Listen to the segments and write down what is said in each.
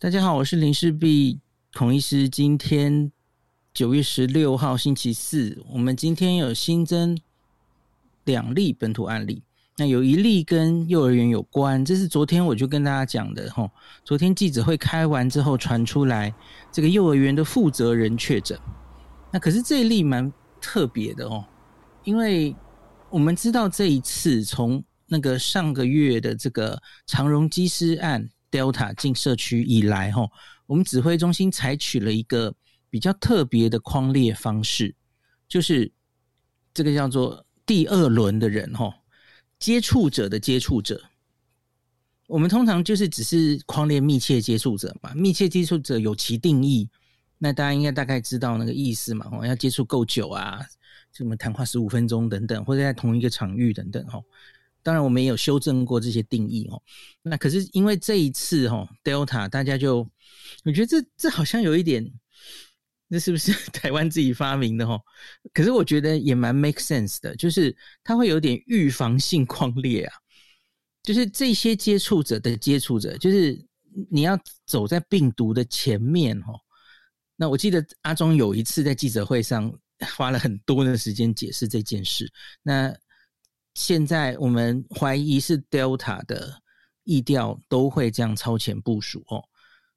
大家好，我是林氏璧孔医师。今天九月十六号星期四，我们今天有新增两例本土案例，那有一例跟幼儿园有关，这是昨天我就跟大家讲的吼。昨天记者会开完之后传出来，这个幼儿园的负责人确诊。那可是这一例蛮特别的哦，因为我们知道这一次从那个上个月的这个长荣机师案。Delta 进社区以来，哈，我们指挥中心采取了一个比较特别的框列方式，就是这个叫做第二轮的人，哈，接触者的接触者。我们通常就是只是框列密切接触者嘛，密切接触者有其定义，那大家应该大概知道那个意思嘛，哦，要接触够久啊，什么谈话十五分钟等等，或者在同一个场域等等，哈。当然，我们也有修正过这些定义哦。那可是因为这一次哦，Delta，大家就我觉得这这好像有一点，那是不是 台湾自己发明的哦？可是我觉得也蛮 make sense 的，就是它会有点预防性匡列啊，就是这些接触者的接触者，就是你要走在病毒的前面哦。那我记得阿中有一次在记者会上花了很多的时间解释这件事，那。现在我们怀疑是 Delta 的疫调都会这样超前部署哦，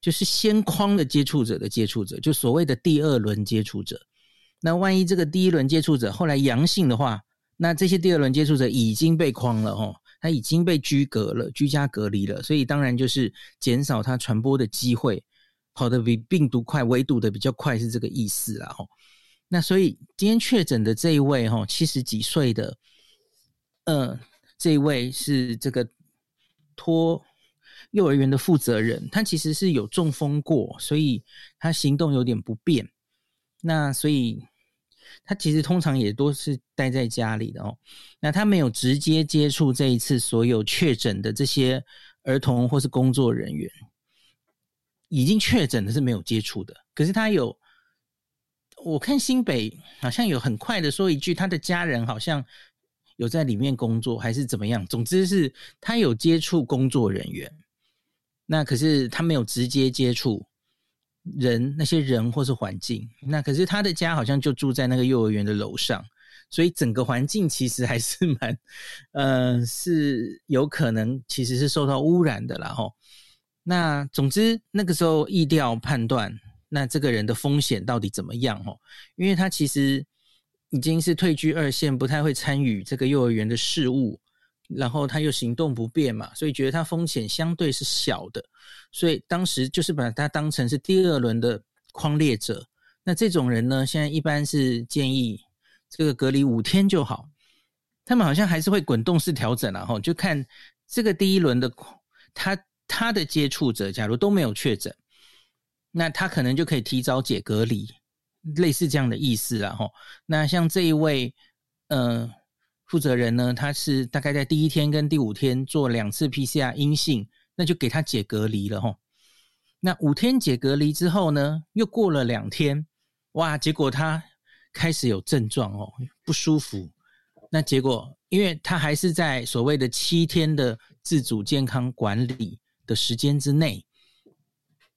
就是先框的接触者的接触者，就所谓的第二轮接触者。那万一这个第一轮接触者后来阳性的话，那这些第二轮接触者已经被框了哦，他已经被居隔了，居家隔离了，所以当然就是减少他传播的机会，跑得比病毒快，围堵的比较快，是这个意思啦哦。那所以今天确诊的这一位哈，七十几岁的。嗯、呃，这一位是这个托幼儿园的负责人，他其实是有中风过，所以他行动有点不便。那所以他其实通常也都是待在家里的哦。那他没有直接接触这一次所有确诊的这些儿童或是工作人员，已经确诊的是没有接触的。可是他有，我看新北好像有很快的说一句，他的家人好像。有在里面工作还是怎么样？总之是他有接触工作人员，那可是他没有直接接触人，那些人或是环境。那可是他的家好像就住在那个幼儿园的楼上，所以整个环境其实还是蛮，呃，是有可能其实是受到污染的啦吼。那总之那个时候疫调判断，那这个人的风险到底怎么样齁？因为他其实。已经是退居二线，不太会参与这个幼儿园的事务，然后他又行动不便嘛，所以觉得他风险相对是小的，所以当时就是把他当成是第二轮的框列者。那这种人呢，现在一般是建议这个隔离五天就好。他们好像还是会滚动式调整啊，哈，就看这个第一轮的他他的接触者，假如都没有确诊，那他可能就可以提早解隔离。类似这样的意思啦，吼。那像这一位呃负责人呢，他是大概在第一天跟第五天做两次 PCR 阴性，那就给他解隔离了，吼。那五天解隔离之后呢，又过了两天，哇，结果他开始有症状哦，不舒服。那结果，因为他还是在所谓的七天的自主健康管理的时间之内。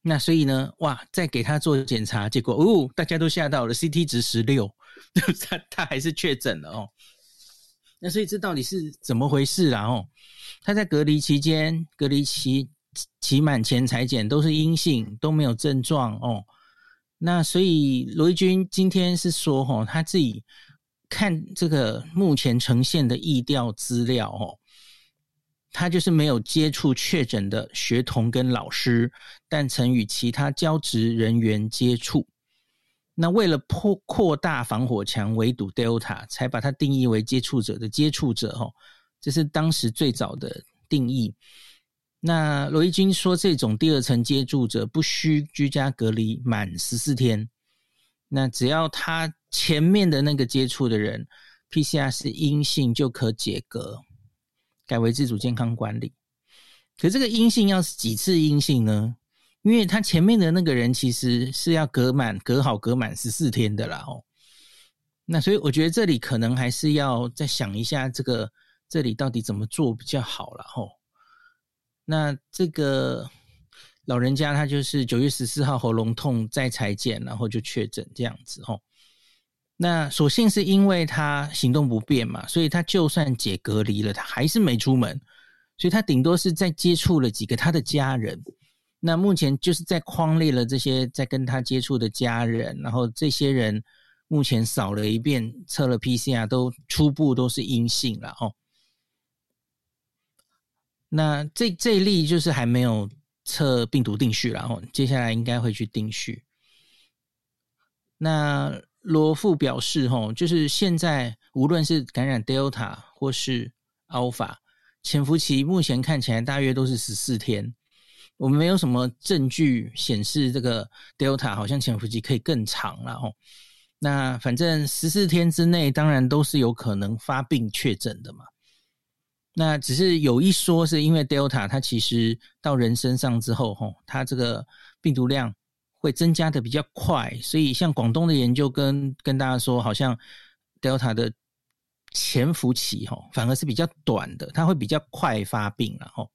那所以呢，哇，再给他做检查，结果哦，大家都吓到了，CT 值十六，他他还是确诊了哦。那所以这到底是怎么回事啊？哦，他在隔离期间，隔离期期满前采检都是阴性，都没有症状哦。那所以罗一军今天是说，哦，他自己看这个目前呈现的疫调资料，哦。他就是没有接触确诊的学童跟老师，但曾与其他教职人员接触。那为了扩扩大防火墙围堵 Delta，才把它定义为接触者的接触者。哦，这是当时最早的定义。那罗一军说，这种第二层接触者不需居家隔离满十四天。那只要他前面的那个接触的人 PCR 是阴性，就可解隔。改为自主健康管理，可这个阴性要是几次阴性呢？因为他前面的那个人其实是要隔满、隔好、隔满十四天的啦哦。那所以我觉得这里可能还是要再想一下，这个这里到底怎么做比较好了哦。那这个老人家他就是九月十四号喉咙痛再采检，然后就确诊这样子吼。那所幸是因为他行动不便嘛，所以他就算解隔离了，他还是没出门，所以他顶多是在接触了几个他的家人。那目前就是在框列了这些在跟他接触的家人，然后这些人目前扫了一遍，测了 PCR，都初步都是阴性了哦。那这这一例就是还没有测病毒定序，然后接下来应该会去定序。那罗富表示，吼，就是现在无论是感染 Delta 或是 Alpha，潜伏期目前看起来大约都是十四天。我们没有什么证据显示这个 Delta 好像潜伏期可以更长了哦。那反正十四天之内，当然都是有可能发病确诊的嘛。那只是有一说，是因为 Delta 它其实到人身上之后，吼，它这个病毒量会增加的比较快，所以像广东的研究跟跟大家说，好像 Delta 的潜伏期，吼，反而是比较短的，它会比较快发病了，吼。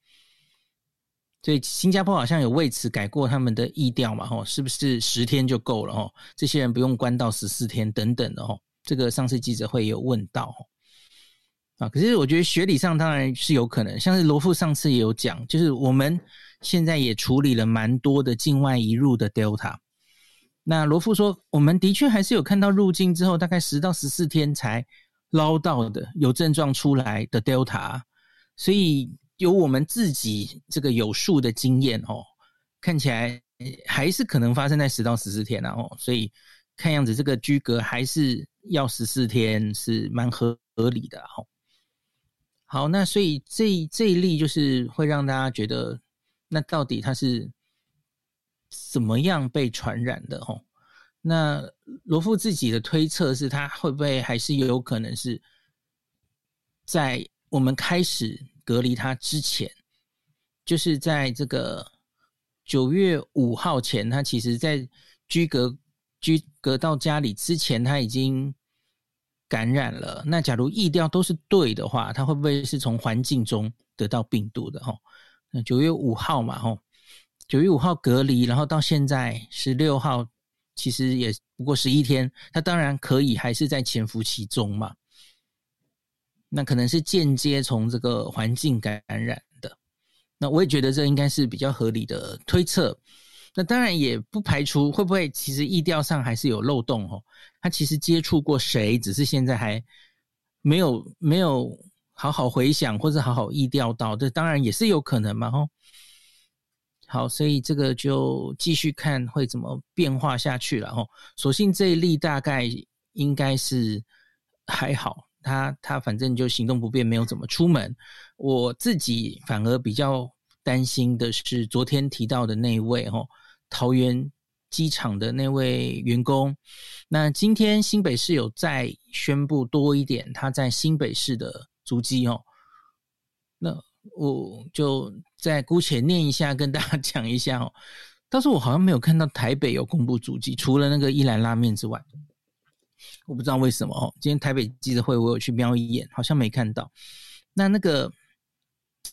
所以新加坡好像有为此改过他们的疫调嘛，吼，是不是十天就够了？吼，这些人不用关到十四天等等的，吼，这个上次记者会有问到，啊，可是我觉得学理上当然是有可能，像是罗富上次也有讲，就是我们现在也处理了蛮多的境外移入的 Delta，那罗富说，我们的确还是有看到入境之后大概十到十四天才捞到的有症状出来的 Delta，所以。有我们自己这个有数的经验哦，看起来还是可能发生在十到十四天啊哦，所以看样子这个居隔还是要十四天是蛮合合理的哦。好，那所以这这一例就是会让大家觉得，那到底他是怎么样被传染的哦？那罗富自己的推测是他会不会还是有可能是在我们开始。隔离他之前，就是在这个九月五号前，他其实在居隔居隔到家里之前，他已经感染了。那假如意调都是对的话，他会不会是从环境中得到病毒的？哈，九月五号嘛，吼，九月五号隔离，然后到现在十六号，其实也不过十一天，他当然可以还是在潜伏期中嘛。那可能是间接从这个环境感染的，那我也觉得这应该是比较合理的推测。那当然也不排除会不会其实疫调上还是有漏洞哦。他其实接触过谁，只是现在还没有没有好好回想或者好好意料到，这当然也是有可能嘛吼。好，所以这个就继续看会怎么变化下去了吼。所幸这一例大概应该是还好。他他反正就行动不便，没有怎么出门。我自己反而比较担心的是昨天提到的那位哦，桃园机场的那位员工。那今天新北市有再宣布多一点他在新北市的足迹哦。那我就再姑且念一下，跟大家讲一下哦。但是我好像没有看到台北有公布足迹，除了那个一兰拉面之外。我不知道为什么哦，今天台北记者会我有去瞄一眼，好像没看到。那那个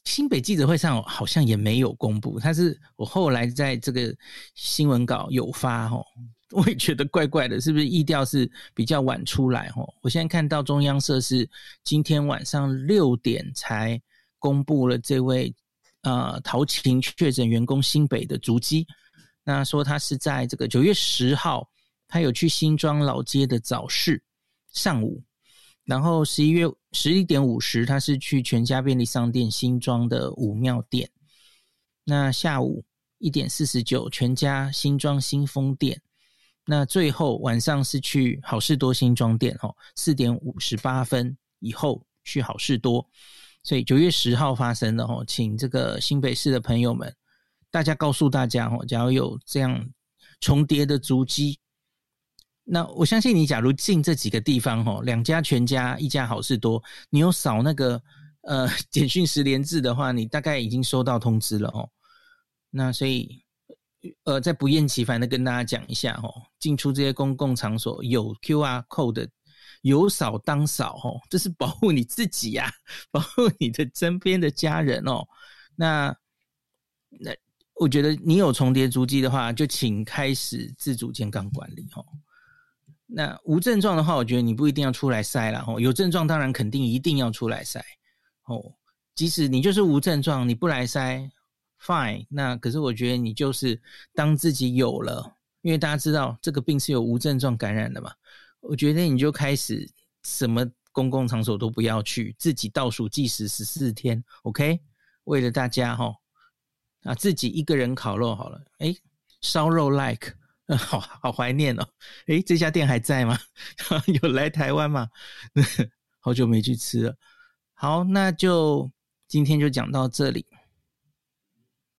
新北记者会上好像也没有公布，他是我后来在这个新闻稿有发哦，我也觉得怪怪的，是不是意调是比较晚出来哦？我现在看到中央社是今天晚上六点才公布了这位呃桃勤确诊员工新北的足迹，那说他是在这个九月十号。他有去新庄老街的早市上午，然后十一月十一点五十，他是去全家便利商店新庄的武庙店。那下午一点四十九，全家新庄新丰店。那最后晚上是去好事多新庄店，哦，四点五十八分以后去好事多。所以九月十号发生的哦，请这个新北市的朋友们，大家告诉大家哦，假如有这样重叠的足迹。那我相信你，假如进这几个地方吼，两家全家，一家好事多，你有扫那个呃简讯十连制的话，你大概已经收到通知了哦。那所以呃，再不厌其烦的跟大家讲一下哦，进出这些公共场所有 QR code 的，有扫当扫哦，这是保护你自己呀，保护你的身边的家人哦。那那我觉得你有重叠足迹的话，就请开始自主健康管理哦。那无症状的话，我觉得你不一定要出来筛了哈。有症状当然肯定一定要出来筛哦。即使你就是无症状，你不来筛，fine。那可是我觉得你就是当自己有了，因为大家知道这个病是有无症状感染的嘛。我觉得你就开始什么公共场所都不要去，自己倒数计时十四天，OK？为了大家哈，啊，自己一个人烤肉好了。诶，烧肉 like。好好怀念哦！诶，这家店还在吗？有来台湾吗？好久没去吃了。好，那就今天就讲到这里。